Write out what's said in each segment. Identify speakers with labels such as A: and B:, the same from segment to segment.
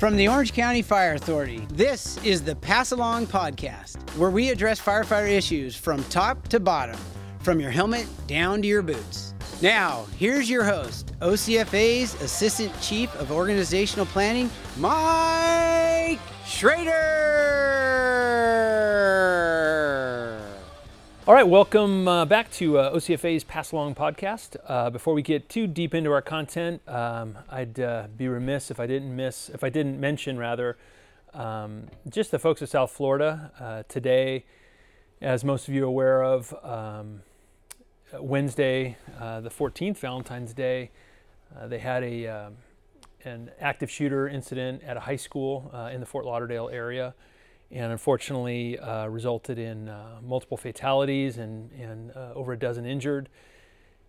A: From the Orange County Fire Authority, this is the Pass Along Podcast, where we address firefighter issues from top to bottom, from your helmet down to your boots. Now, here's your host, OCFA's Assistant Chief of Organizational Planning, Mike Schrader.
B: All right, welcome uh, back to uh, OCFA's Pass Along podcast. Uh, before we get too deep into our content, um, I'd uh, be remiss if I didn't miss, if I didn't mention rather, um, just the folks of South Florida uh, today. As most of you are aware of, um, Wednesday, uh, the 14th, Valentine's Day, they had a um, an active shooter incident at a high school in the Fort Lauderdale area and unfortunately uh, resulted in uh, multiple fatalities and, and uh, over a dozen injured.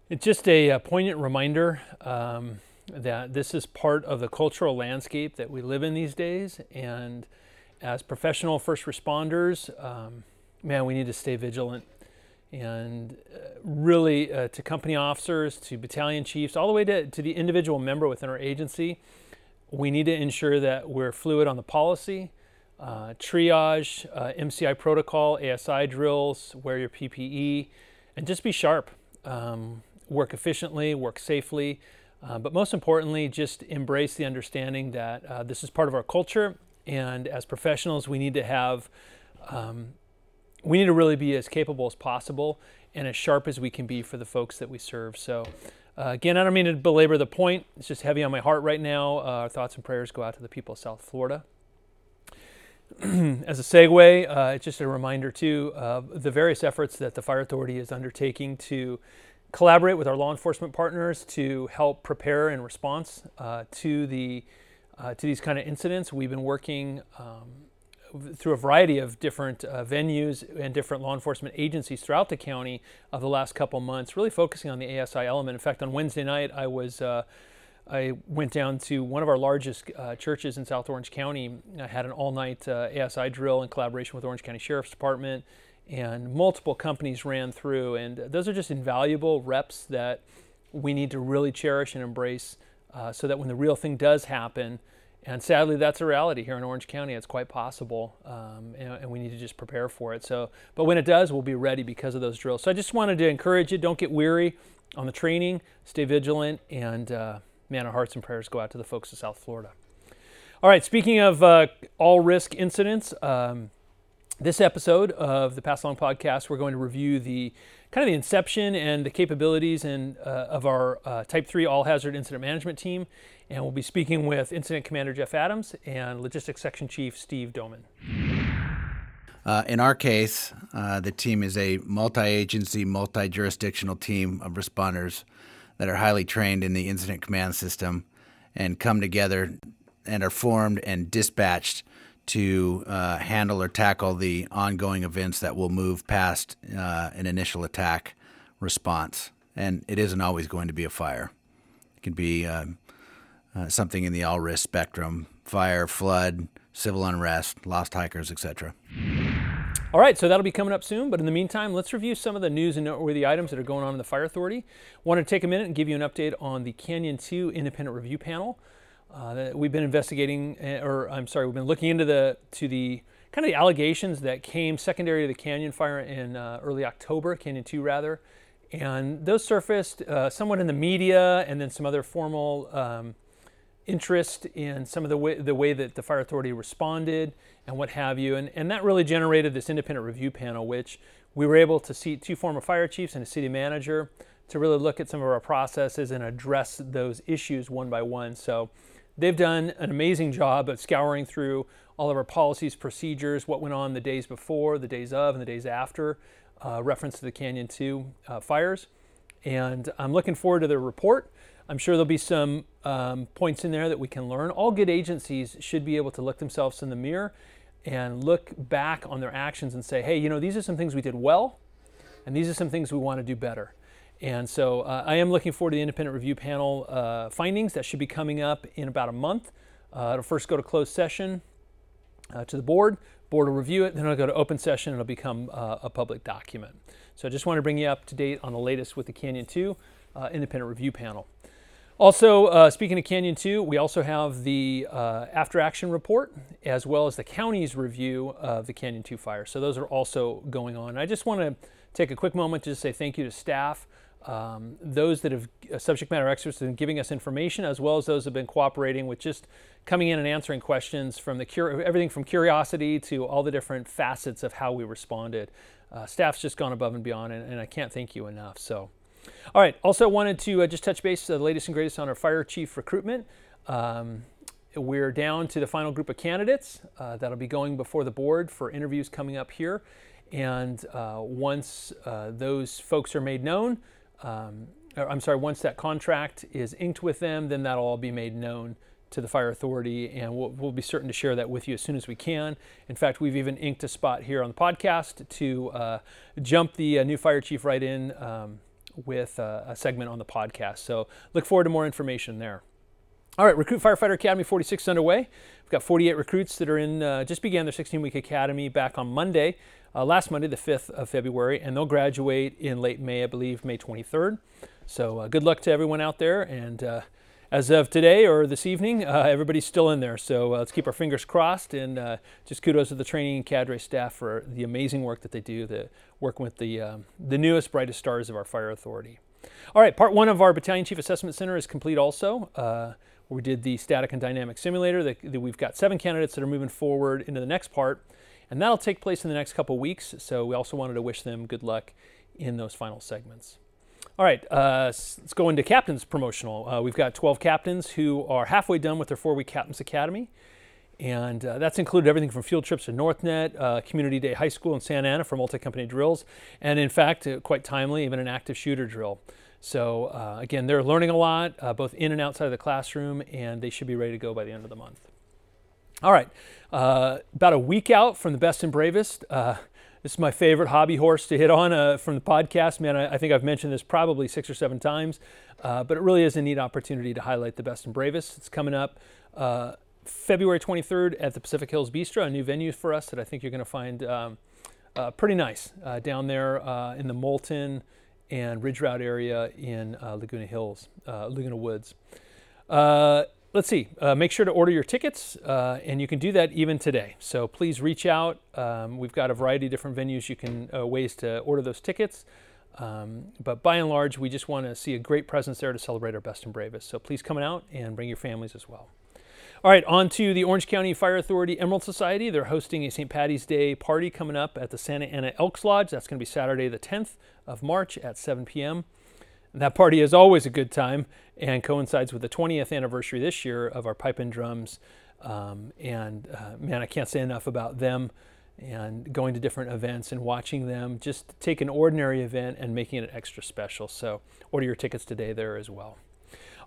B: It's just a, a poignant reminder um, that this is part of the cultural landscape that we live in these days. And as professional first responders, um, man, we need to stay vigilant. And uh, really, uh, to company officers, to battalion chiefs, all the way to, to the individual member within our agency, we need to ensure that we're fluid on the policy uh, triage, uh, MCI protocol, ASI drills, wear your PPE, and just be sharp. Um, work efficiently, work safely, uh, but most importantly, just embrace the understanding that uh, this is part of our culture. And as professionals, we need to have, um, we need to really be as capable as possible and as sharp as we can be for the folks that we serve. So, uh, again, I don't mean to belabor the point. It's just heavy on my heart right now. Uh, our thoughts and prayers go out to the people of South Florida. as a segue, uh, it's just a reminder too of the various efforts that the Fire Authority is undertaking to collaborate with our law enforcement partners to help prepare in response uh, to the uh, to these kind of incidents. We've been working um, through a variety of different uh, venues and different law enforcement agencies throughout the county of the last couple months, really focusing on the ASI element. In fact, on Wednesday night, I was uh, I went down to one of our largest uh, churches in South Orange County. I had an all night uh, ASI drill in collaboration with Orange County Sheriff's Department, and multiple companies ran through. And those are just invaluable reps that we need to really cherish and embrace uh, so that when the real thing does happen, and sadly, that's a reality here in Orange County. It's quite possible, um, and, and, we need to just prepare for it. So, but when it does, we'll be ready because of those drills. So, I just wanted to encourage you: don't get weary on the training, stay vigilant, and uh, man, our hearts and prayers go out to the folks of South Florida. All right, speaking of uh, all risk incidents, um, this episode of the Pass Along podcast, we're going to review the kind of the inception and the capabilities and uh, of our uh, Type 3 All Hazard Incident Management Team. And we'll be speaking with Incident Commander Jeff Adams and Logistics Section Chief Steve Dohman.
C: Uh, in our case, uh, the team is a multi agency, multi jurisdictional team of responders that are highly trained in the incident command system and come together and are formed and dispatched to uh, handle or tackle the ongoing events that will move past uh, an initial attack response. And it isn't always going to be a fire. It can be uh, uh something in the all risk spectrum fire, flood, civil unrest, lost hikers, etc.
B: All right, so that'll be coming up soon. But in the meantime, let's review some of the news and noteworthy items that are going on in the Fire Authority. Wanted to take a minute and give you an update on the Canyon 2 Independent Review Panel. Uh, we've been investigating, eh, or I'm sorry, we've been looking into the to the kind of the allegations that came secondary to the Canyon fire in uh, early October, Canyon 2 rather, and those surfaced uh, somewhat in the media and then some other formal um, interest in some of the way, the way that the fire authority responded and what have you. And, and that really generated this independent review panel, which we were able to see two former fire chiefs and a city manager to really look at some of our processes and address those issues one by one. So they've done an amazing job of scouring through all of our policies, procedures, what went on the days before, the days of, and the days after, uh, reference to the Canyon 2 uh, fires. And I'm looking forward to their report. I'm sure there'll be some um, points in there that we can learn. All good agencies should be able to look themselves in the mirror and look back on their actions and say, hey, you know, these are some things we did well, and these are some things we want to do better. And so uh, I am looking forward to the independent review panel uh, findings that should be coming up in about a month. Uh, it'll first go to closed session uh, to the board. Board will review it, then it'll go to open session and it'll become uh, a public document. So I just want to bring you up to date on the latest with the Canyon 2 uh, independent review panel. Also, uh, speaking of Canyon 2, we also have the uh, after action report as well as the county's review of the Canyon 2 fire. So, those are also going on. I just want to take a quick moment to just say thank you to staff, um, those that have uh, subject matter experts and giving us information, as well as those that have been cooperating with just coming in and answering questions from the cur- everything from curiosity to all the different facets of how we responded. Uh, staff's just gone above and beyond, and, and I can't thank you enough. So. All right. Also, wanted to uh, just touch base the latest and greatest on our fire chief recruitment. Um, we're down to the final group of candidates uh, that'll be going before the board for interviews coming up here. And uh, once uh, those folks are made known, um, I'm sorry, once that contract is inked with them, then that'll all be made known to the fire authority, and we'll, we'll, be certain to share that with you as soon as we can. In fact, we've even inked a spot here on the podcast to uh, jump the uh, new fire chief right in um, with a, a segment on the podcast. So look forward to more information there. All right, Recruit Firefighter Academy 46 underway. We've got 48 recruits that are in, uh, just began their 16 week academy back on Monday, uh, last Monday, the 5th of February, and they'll graduate in late May, I believe, May 23rd. So uh, good luck to everyone out there, and uh, as of today or this evening, uh, everybody's still in there. So uh, let's keep our fingers crossed and uh, just kudos to the training and cadre staff for the amazing work that they do, the working with the, um, the newest, brightest stars of our fire authority. All right, part one of our Battalion Chief Assessment Center is complete also. Uh, we did the static and dynamic simulator. That, that we've got seven candidates that are moving forward into the next part, and that'll take place in the next couple weeks. So we also wanted to wish them good luck in those final segments. All right, uh, let's go into captain's promotional. Uh, we've got 12 captains who are halfway done with their four week Captain's Academy. And uh, that's included everything from field trips to NorthNet, uh, Community Day High School in Santa Ana for multi company drills, and in fact, uh, quite timely, even an active shooter drill. So, uh, again, they're learning a lot, both in and outside of the classroom, and they should be ready to go by the end of the month. All right, about a week out from the best and bravest. This is my favorite hobby horse to hit on uh, from the podcast. Man, I, I, think I've mentioned this probably six or seven times, uh, but it really is a neat opportunity to highlight the best and bravest. It's coming up uh, February 23rd at the Pacific Hills Bistro, a new venue for us that I think you're going to find um, uh, pretty nice uh, down there uh, in the Moulton and Ridge Route area in Laguna Hills, Laguna Woods let's see, uh, make sure to order your tickets, uh, and you can do that even today. So please reach out. Um, we've got a variety of different venues you can uh, ways to order those tickets. Um, but by and large, we just want to see a great presence there to celebrate our best and bravest. So please come out and bring your families as well. All right, on to the Orange County Fire Authority Emerald Society. They're hosting a St. Patty's Day party coming up at the Santa Ana Elks Lodge. That's going to be Saturday, the 10th of March at 7 p.m. That party is always a good time and coincides with the 20th anniversary this year of our pipe and drums. Um, and uh, man, I can't say enough about them and going to different events and watching them just take an ordinary event and making it extra special. So order your tickets today there as well.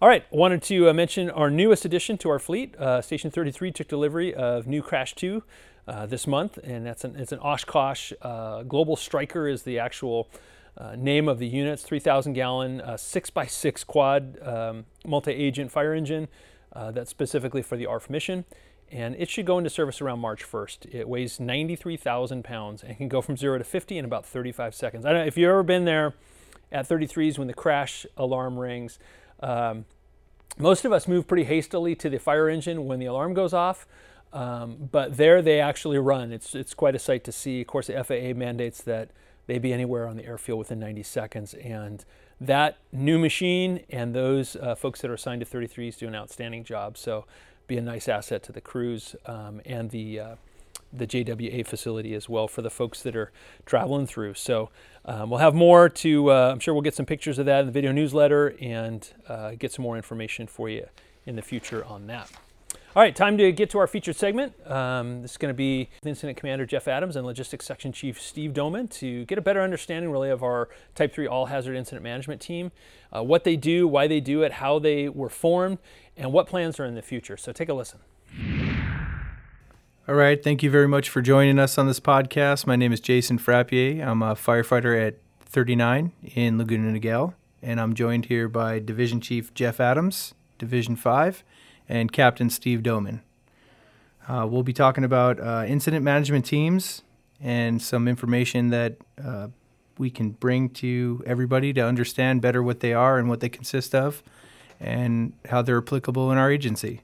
B: All right, wanted to uh, mention our newest addition to our fleet. Uh, Station 33 took delivery of new Crash 2 uh, this month, and that's an, it's an Oshkosh uh, Global Striker is the actual uh, name of the units 3,000 gallon uh, 6x6 quad um, multi agent fire engine uh, that's specifically for the ARFF mission. And it should go into service around March 1st. It weighs 93,000 pounds and can go from 0 to 50 in about 35 seconds. I don't know if you've ever been there at 33s when the crash alarm rings. Um, most of us move pretty hastily to the fire engine when the alarm goes off. Um, but there they actually run. It's, it's quite a sight to see. Of course, the FAA mandates that they be anywhere on the airfield within 90 seconds. And that new machine and those uh, folks that are assigned to 33s do an outstanding job. So be a nice asset to the crews um, and the uh, the JWA facility as well for the folks that are traveling through. So um, we'll have more to. Uh, I'm sure we'll get some pictures of that in the video newsletter and uh, get some more information for you in the future on that. All right, time to get to our featured segment. Um, this is going to be Incident Commander Jeff Adams and Logistics Section Chief Steve Dohman to get a better understanding, really, of our Type 3 All Hazard Incident Management Team, uh, what they do, why they do it, how they were formed, and what plans are in the future. So take a listen.
D: All right, thank you very much for joining us on this podcast. My name is Jason Frappier. I'm a firefighter at 39 in Laguna Niguel, and I'm joined here by Division Chief Jeff Adams, Division 5 and Captain Steve Dohman. Uh, we'll be talking about uh, incident management teams and some information that uh, we can bring to everybody to understand better what they are and what they consist of, and how they're applicable in our agency.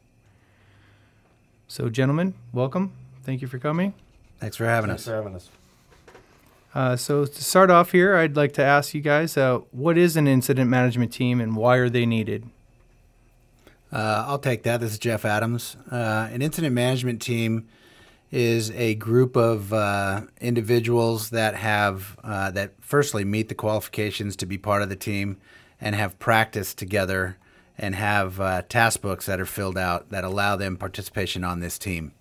D: So, gentlemen, welcome. Thank you for coming.
C: Thanks for having
E: Thanks
C: us.
E: for having us.
D: Uh, so, to start off here, I'd like to ask you guys uh, what is an incident management team and why are they needed?
C: Uh, I'll take that. This is Jeff Adams. Uh, an incident management team is a group of uh, individuals that have uh, that firstly meet the qualifications to be part of the team and have practiced together and have uh, task books that are filled out that allow them participation on this team.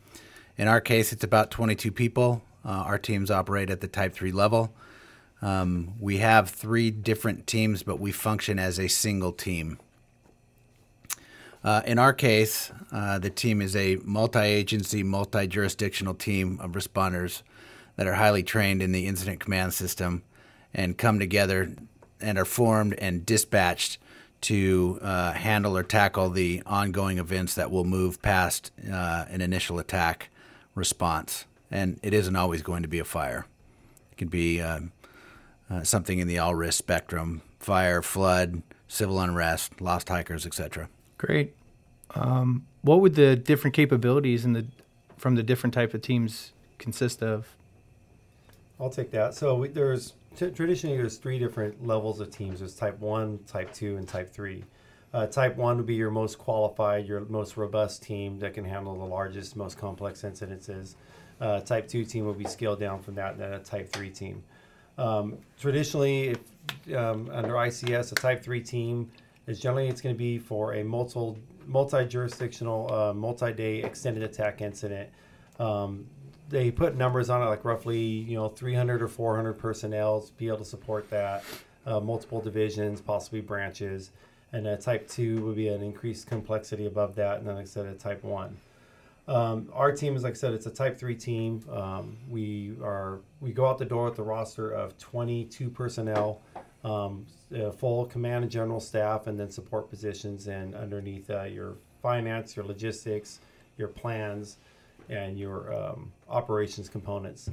C: In our case, it's about 22 people. Uh, our teams operate at the Type 3 level. Um, we have three different teams, but we function as a single team. Uh, in our case, uh, the team is a multi agency, multi jurisdictional team of responders that are highly trained in the incident command system and come together and are formed and dispatched to uh, handle or tackle the ongoing events that will move past uh, an initial attack response. And it isn't always going to be a fire, it can be uh, something in the all risk spectrum fire, flood, civil unrest, lost hikers, etc.
D: Great. Um, what would the different capabilities in the from the different type of teams consist of?
E: I'll take that. So we, there's t- traditionally there's three different levels of teams. There's type one, type two, and type three. Uh, type one would be your most qualified, your most robust team that can handle the largest, most complex incidences. Uh, type two team will be scaled down from that, and then a type three team. Um, traditionally, if, um, under ICS, a type three team is generally it's going to be for a multi multi jurisdictional, uh, multi day extended attack incident. Um, they put numbers on it like roughly you know 300 or 400 personnel to be able to support that uh, multiple divisions possibly branches and a type 2 would be an increased complexity above that and then like i said a type 1 um, our team is like i said it's a type 3 team. Um, we are we go out the door with the roster of 22 personnel um, uh, full command and general staff and then support positions and underneath uh, your finance your logistics your plans and your um, operations components.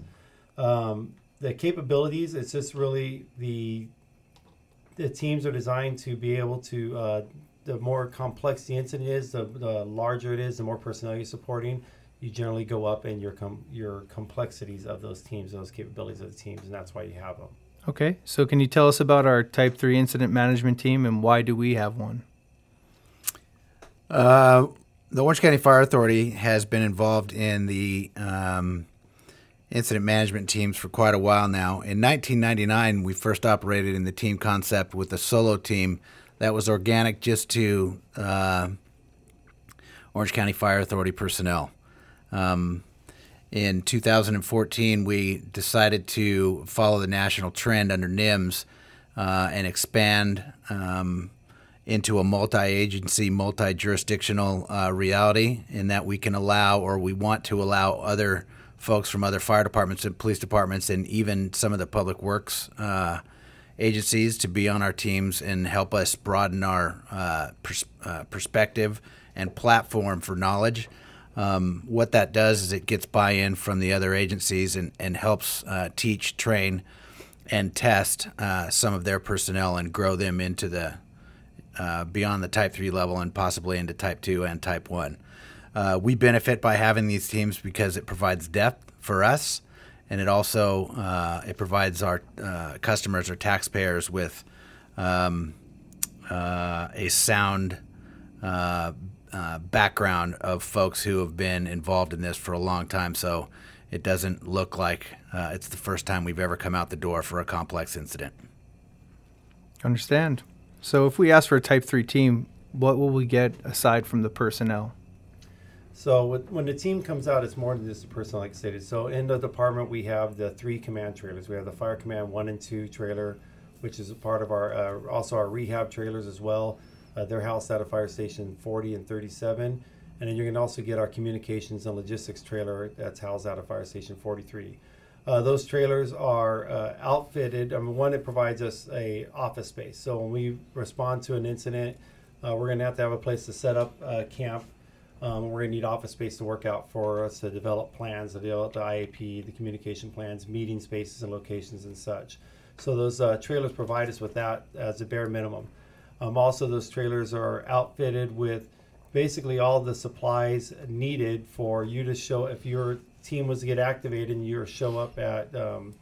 E: Um, the capabilities, it's just really the the teams are designed to be able to. Uh, the more complex the incident is, the, the larger it is, the more personnel you're supporting. You generally go up in your com- your complexities of those teams, those capabilities of the teams, and that's why you have them.
D: Okay, so can you tell us about our Type 3 incident management team and why do we have one?
C: Uh, the Orange County Fire Authority has been involved in the um, incident management teams for quite a while now. In 1999, we first operated in the team concept with a solo team that was organic just to uh, Orange County Fire Authority personnel. Um, in 2014, we decided to follow the national trend under NIMS uh, and expand. Um, into a multi-agency, multi-jurisdictional uh, reality, in that we can allow, or we want to allow, other folks from other fire departments and police departments, and even some of the public works uh, agencies to be on our teams and help us broaden our uh, pers- uh, perspective and platform for knowledge. Um, what that does is it gets buy-in from the other agencies and, and helps uh, teach, train, and test uh, some of their personnel and grow them into the uh, beyond the Type 3 level and possibly into Type 2 and Type 1. Uh, we benefit by having these teams because it provides depth for us, and it also uh, it provides our uh, customers or taxpayers with um, a sound uh, background of folks who have been involved in this for a long time. So it doesn't look like it's the first time we've ever come out the door for a complex incident.
D: Understand. So if we ask for a Type 3 team, what will we get aside from the personnel?
E: So with, when the team comes out, it's more than just the personnel, like I stated. So in the department, we have the three command trailers. We have the Fire Command 1 and 2 trailer, which is a part of our, uh, also our rehab trailers as well. Uh, they're housed at a fire station 40 and 37. And then you're going to also get our communications and logistics trailer that's housed at a fire station 43. Uh, those trailers are uh, outfitted. I mean, one, it provides us a office space. So when we respond to an incident, uh, we're going to have to have a place to set up camp. Um, we're going to need office space to work out for us to develop plans, to develop the IAP, the communication plans, meeting spaces and locations and such. So those uh, trailers provide us with that as a bare minimum. Um, also, those trailers are outfitted with basically all the supplies needed for you to show if your team was to get activated and you show up at um,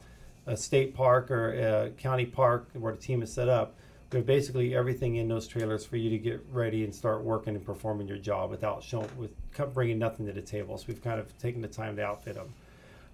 E: a state park or a county park where the team is set up. We have basically everything in those trailers for you to get ready and start working and performing your job without showing with bringing nothing to the table. So we've kind of taken the time to outfit them.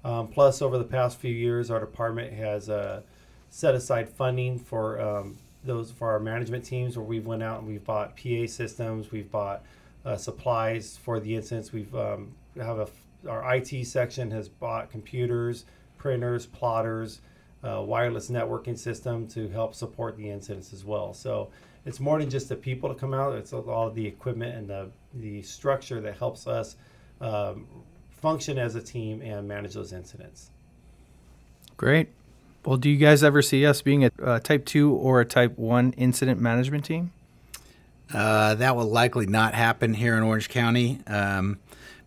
E: Um, plus, over the past few years, our department has uh, set aside funding for um, those for our management teams, where we've went out and we've bought PA systems, we've bought uh, supplies for the incidents. We've um, have a our IT section has bought computers, printers, plotters, uh, wireless networking system to help support the incidents as well. So it's more than just the people to come out; it's all of the equipment and the the structure that helps us um, function as a team and manage those incidents.
D: Great. Well, do you guys ever see us being a, a type two or a type one incident management team?
C: Uh, that will likely not happen here in Orange County, um,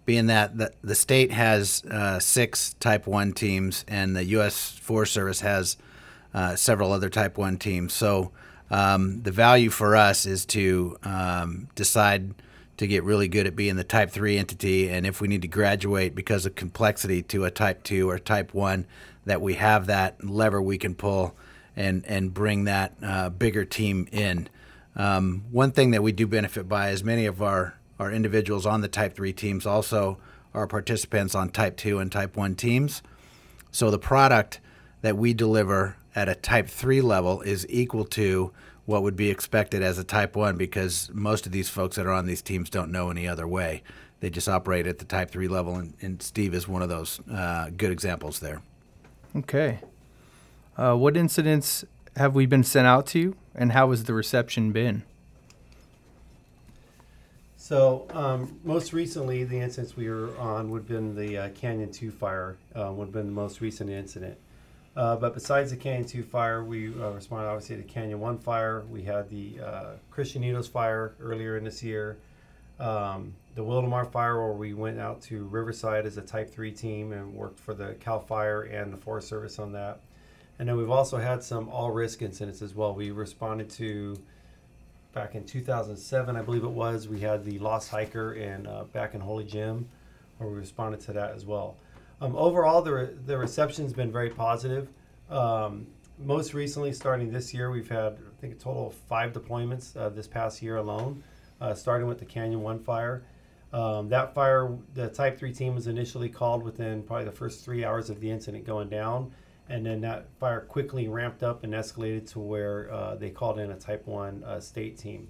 C: being that the, the state has uh, six Type 1 teams and the U.S. Forest Service has uh, several other Type 1 teams. So um, the value for us is to um, decide to get really good at being the Type 3 entity, and if we need to graduate because of complexity to a Type 2 or Type 1, that we have that lever we can pull and, and bring that uh, bigger team in. Um, one thing that we do benefit by is many of our, our individuals on the Type 3 teams also are participants on Type 2 and Type 1 teams. So the product that we deliver at a Type 3 level is equal to what would be expected as a Type 1 because most of these folks that are on these teams don't know any other way. They just operate at the Type 3 level, and, and Steve is one of those uh, good examples there.
D: Okay. Uh, what incidents have we been sent out to, and how has the reception been?
E: So, um, most recently, the incidents we were on would have been the uh, Canyon 2 fire, uh, would have been the most recent incident. Uh, but besides the Canyon 2 fire, we uh, responded obviously to Canyon 1 fire. We had the uh, Cristianitos fire earlier in this year. Um, the Wildomar fire, where we went out to Riverside as a Type 3 team and worked for the CAL FIRE and the Forest Service on that. And then we've also had some all risk incidents as well. We responded to back in 2007, I believe it was. We had the lost hiker in uh, back in Holy Jim, where we responded to that as well. Um, overall, the, re- the reception's been very positive. Um, most recently, starting this year, we've had I think a total of five deployments uh, this past year alone. Uh, starting with the Canyon One fire. Um, that fire, the Type 3 team was initially called within probably the first three hours of the incident going down and then that fire quickly ramped up and escalated to where uh, they called in a Type 1 uh, state team.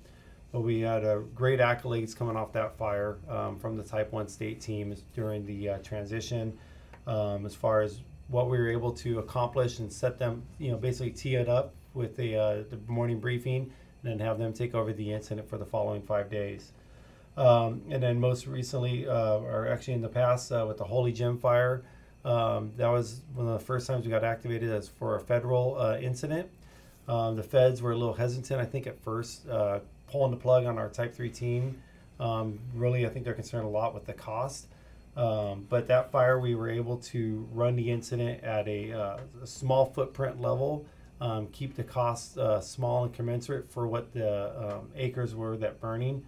E: But we had uh, great accolades coming off that fire um, from the Type 1 state team during the uh, transition um, as far as what we were able to accomplish and set them, you know, basically tee it up with the, uh, the morning briefing and have them take over the incident for the following five days. Um, and then most recently, uh, or actually in the past, with the Holy Jim fire, um, that was one of the first times we got activated as for a federal uh, incident. Um, the feds were a little hesitant, I think, at first, uh, pulling the plug on our Type 3 team. Um, really, I think they're concerned a lot with the cost. Um, but that fire, we were able to run the incident at a, uh, a small footprint level, um, keep the cost uh, small and commensurate for what the um, acres were that burning.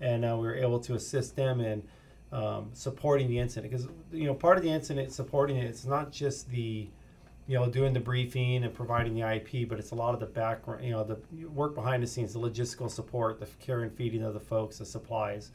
E: And uh, we were able to assist them in um, supporting the incident. Because you know part of the incident supporting it it's not just the you know doing the briefing and providing the IAP but it's a lot of the background you know the work behind the scenes the logistical support the care and feeding of the folks the supplies.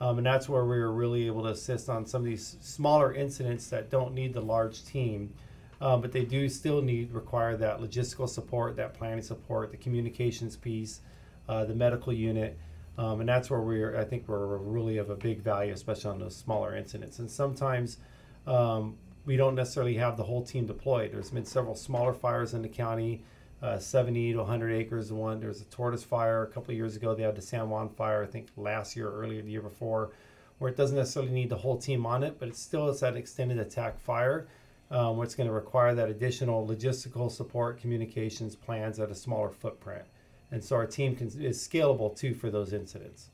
E: Um, and that's where we were really able to assist on some of these smaller incidents that don't need the large team um, but they do still need require that logistical support that planning support the communications piece uh, the medical unit um, and that's where we're, I think we're really of a big value, especially on those smaller incidents. And sometimes um, we don't necessarily have the whole team deployed. There's been several smaller fires in the county, uh, 70 to 100 acres. One, there's a tortoise fire a couple of years ago. They had the San Juan fire, I think last year earlier the year before, where it doesn't necessarily need the whole team on it, but it still is that extended attack fire. Um, what's going to require that additional logistical support, communications plans at a smaller footprint and so our team can, is scalable too for those incidents.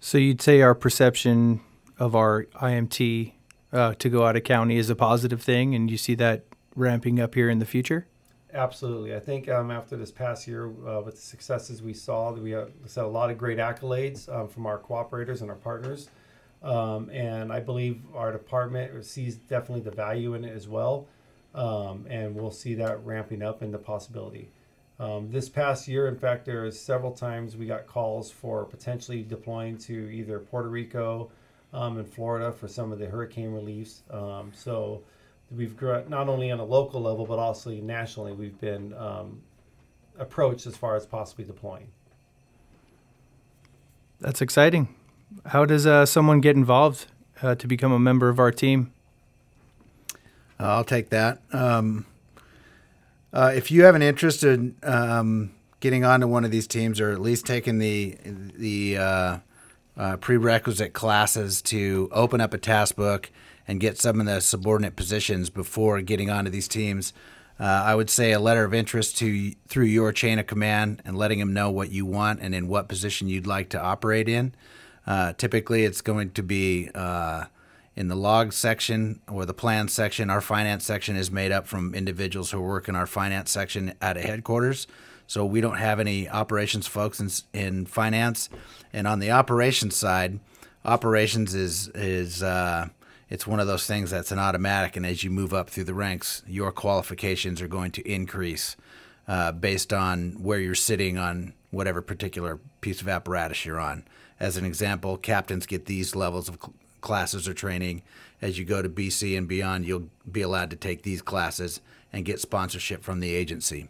D: So you'd say our perception of our IMT uh, to go out of county is a positive thing, and you see that ramping up here in the future.
E: Absolutely. I think um, after this past year, uh, with the successes we saw, we have set a lot of great accolades um, from our cooperators and our partners. Um, and I believe our department sees definitely the value in it as well. Um, and we'll see that ramping up in the possibility. Um, this past year, in fact, there is several times we got calls for potentially deploying to either Puerto Rico um, and Florida for some of the hurricane reliefs. so we've grown not only on a local level but also nationally we've been um, approached as far as possibly deploying
D: that's exciting how does uh, someone get involved uh, to become a member of our team
C: i'll take that um, uh, if you have an interest in um, getting onto one of these teams or at least taking the the uh, uh, prerequisite classes to open up a task book and get some of the subordinate positions before getting onto these teams. Uh, I would say a letter of interest to through your chain of command and letting them know what you want and in what position you'd like to operate in. Uh, typically, it's going to be uh, in the log section or the plan section. Our finance section is made up from individuals who work in our finance section at a headquarters. So we don't have any operations folks in, in finance. And on the operations side, operations is is uh, it's one of those things that's an automatic. And as you move up through the ranks, your qualifications are going to increase uh, based on where you're sitting on whatever particular piece of apparatus you're on. As an example, captains get these levels of cl- classes or training. As you go to BC and beyond, you'll be allowed to take these classes and get sponsorship from the agency.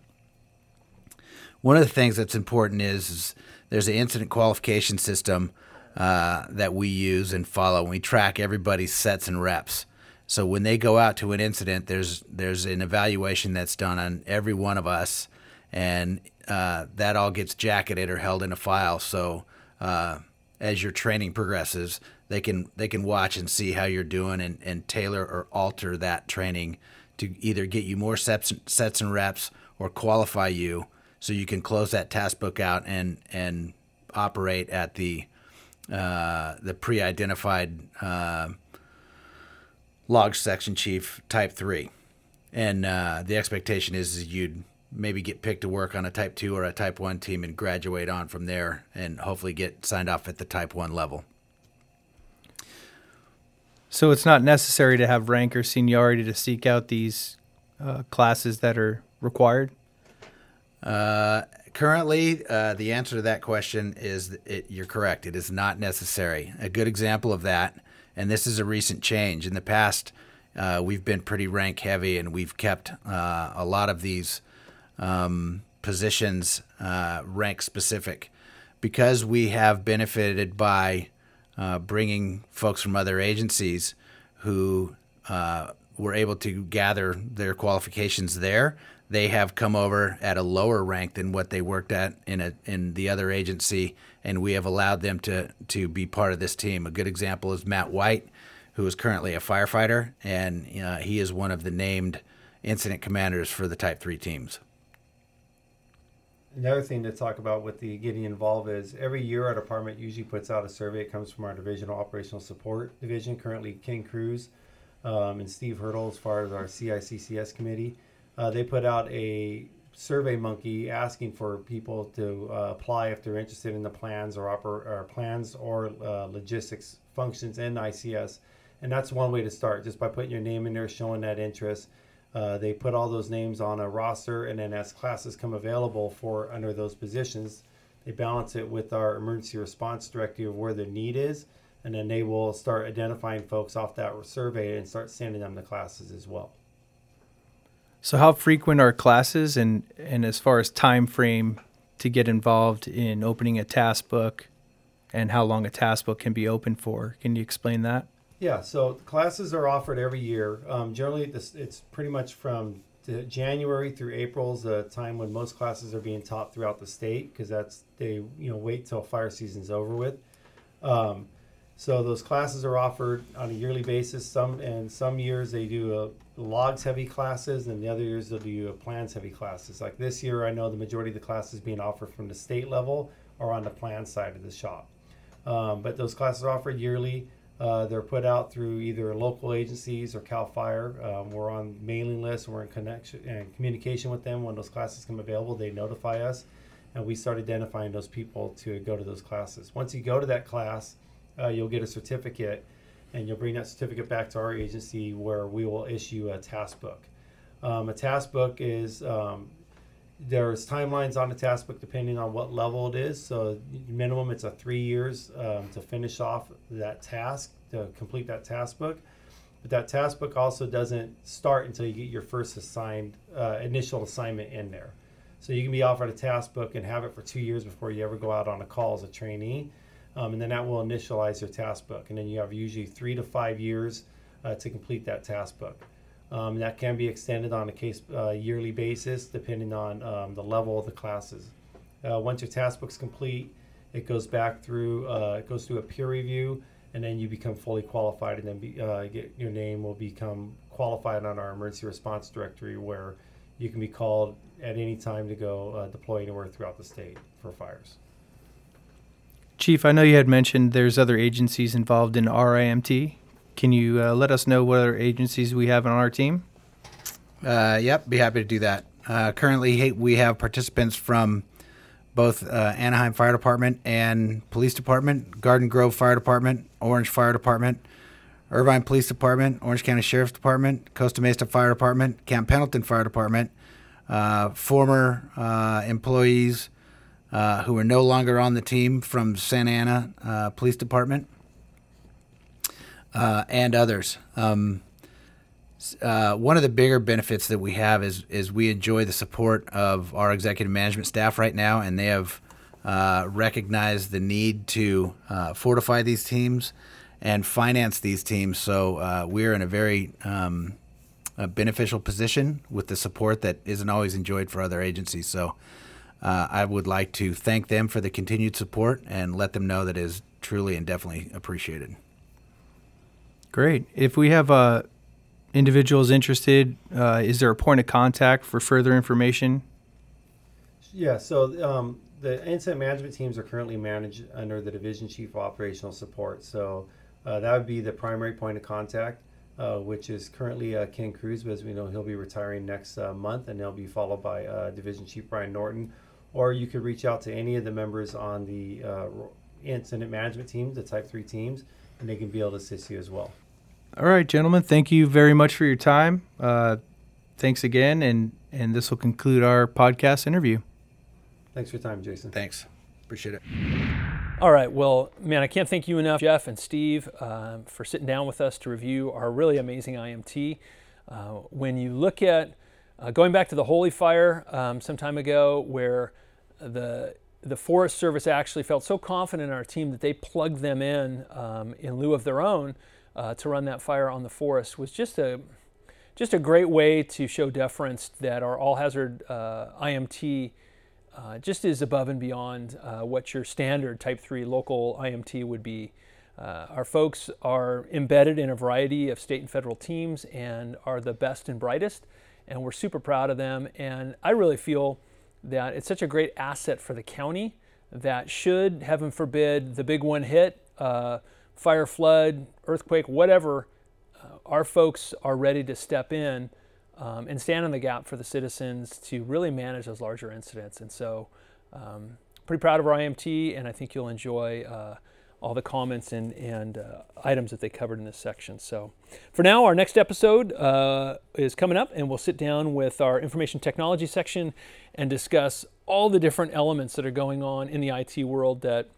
C: One of the things that's important is, is there's an incident qualification system uh, that we use and follow. And we track everybody's sets and reps. So when they go out to an incident, there's there's an evaluation that's done on every one of us, and uh, that all gets jacketed or held in a file. So uh, as your training progresses, they can they can watch and see how you're doing and, and tailor or alter that training to either get you more sets sets and reps or qualify you so you can close that task book out and and operate at the uh, the pre-identified uh, log section chief type three, and uh, the expectation is, is you'd maybe get picked to work on a type two or a type one team and graduate on from there, and hopefully get signed off at the type one level.
D: So it's not necessary to have rank or seniority to seek out these uh, classes that are required.
C: Uh, currently, uh, the answer to that question is it, you're correct. It is not necessary. A good example of that, and this is a recent change. In the past, uh, we've been pretty rank heavy, and we've kept uh, a lot of these um, positions uh, rank specific because we have benefited by uh, bringing folks from other agencies who uh, were able to gather their qualifications there they have come over at a lower rank than what they worked at in a in the other agency, and we have allowed them to to be part of this team. A good example is Matt White, who is currently a firefighter, and uh, he is one of the named incident commanders for the Type Three teams.
E: Another thing to talk about with the getting involved is every year our department usually puts out a survey. It comes from our divisional operational support division. Currently, Ken Cruz um, and Steve Hurdle, as far as our CICCS committee uh, they put out a survey monkey asking for people to uh, apply if they're interested in the plans or, oper- or plans or uh, logistics functions in ICS. And that's one way to start, just by putting your name in there, showing that interest. Uh, they put all those names on a roster, and then as classes come available for under those positions, they balance it with our emergency response directive of where the need is, and then they will start identifying folks off that survey and start sending them the classes as well.
D: So how frequent are classes and, and as far as time frame to get involved in opening a task book and how long a task book can be open for? Can you explain that?
E: Yeah, so classes are offered every year. Um, generally, this, it's pretty much from January through April is the time when most classes are being taught throughout the state because that's they you know wait till fire season's over with. Um, so those classes are offered on a yearly basis. Some and some years they do a logs heavy classes, and the other years they'll do a plans heavy classes. Like this year, I know the majority of the classes being offered from the state level are on the plan side of the shop. Um, but those classes are offered yearly. Uh, they're put out through either local agencies or Cal Fire. Um, we're on mailing lists. And we're in connection and communication with them when those classes come available. They notify us, and we start identifying those people to go to those classes. Once you go to that class, uh, you'll get a certificate, and you'll bring that certificate back to our agency where we will issue a task book. Um, a task book is um, there's timelines on the task book depending on what level it is. So minimum, it's a three years um, to finish off that task to complete that task book. But that task book also doesn't start until you get your first assigned uh, initial assignment in there. So you can be offered a task book and have it for two years before you ever go out on a call as a trainee, um, and then that will initialize your task book. And then you have usually three to five years uh, to complete that task book. Um, that can be extended on a case uh, yearly basis depending on um, the level of the classes. Uh, once your task book's complete, it goes back through uh, it goes through a peer review, and then you become fully qualified, and then be, uh, get, your name will become qualified on our emergency response directory, where you can be called at any time to go uh, deploy anywhere throughout the state for fires.
D: Chief, I know you had mentioned there's other agencies involved in our IMT. Can you uh, let us know what other agencies we have on our team?
C: Uh, yep, be happy to do that. Uh, currently, we have participants from both uh, Anaheim Fire Department and Police Department, Garden Grove Fire Department, Orange Fire Department, Irvine Police Department, Orange County Sheriff's Department, Costa Mesa Fire Department, Camp Pendleton Fire Department, uh, former uh, employees who are no longer on the team from Santa Ana Police Department, uh, and others. Um, uh, one of the bigger benefits that we have is is we enjoy the support of our executive management staff right now, and they have uh, recognized the need to uh, fortify these teams and finance these teams. So uh, we're in a very um, a beneficial position with the support that isn't always enjoyed for other agencies. So uh, I would like to thank them for the continued support and let them know that is truly and definitely appreciated.
D: Great. If we have uh, individuals interested, uh, is there a point of contact for further information?
E: Yeah, so um, the incident management teams are currently managed under the Division Chief of Operational Support. So uh, that would be the primary point of contact, uh, which is currently uh, Ken Cruz, but as we know, he'll be retiring next uh, month, and he'll be followed by uh, Division Chief Brian Norton. Or you could reach out to any of the members on the uh, incident management team, the Type 3 teams, and they can be able to assist you as well.
D: All right, gentlemen. Thank you very much for your time. Uh, thanks again, and and this will conclude our podcast interview.
E: Thanks for your time, Jason.
C: Thanks. Appreciate it.
B: All right. Well, man, I can't thank you enough, Jeff and Steve, uh, for sitting down with us to review our really amazing IMT. Uh, when you look at uh, going back to the Holy Fire um, some time ago, where the the Forest Service actually felt so confident in our team that they plugged them in um, in lieu of their own uh, to run that fire on the forest was just a just a great way to show deference that our all hazard uh, IMT uh, just is above and beyond uh, what your standard Type 3 local IMT would be. Uh, our folks are embedded in a variety of state and federal teams and are the best and brightest, and we're super proud of them. And I really feel that it's such a great asset for the county that should, heaven forbid, the big one hit, uh, fire, flood, earthquake, whatever, uh, our folks are ready to step in um, and stand in the gap for the citizens to really manage those larger incidents. And so, um, pretty proud of our IMT, and I think you'll enjoy uh, all the comments and, and uh, items that they covered in this section. So, for now, our next episode uh, is coming up, and we'll sit down with our information technology section and discuss all the different elements that are going on in the IT world that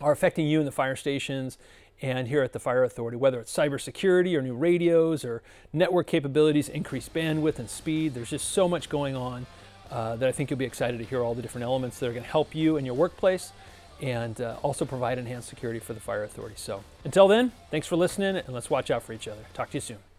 B: are affecting you in the fire stations and here at the Fire Authority, whether it's cybersecurity or new radios or network capabilities, increased bandwidth and speed. There's just so much going on uh, that I think you'll be excited to hear all the different elements that are going to help you in your workplace and uh, also provide enhanced security for the Fire Authority. So until then, thanks for listening and let's watch out for each other. Talk to you soon.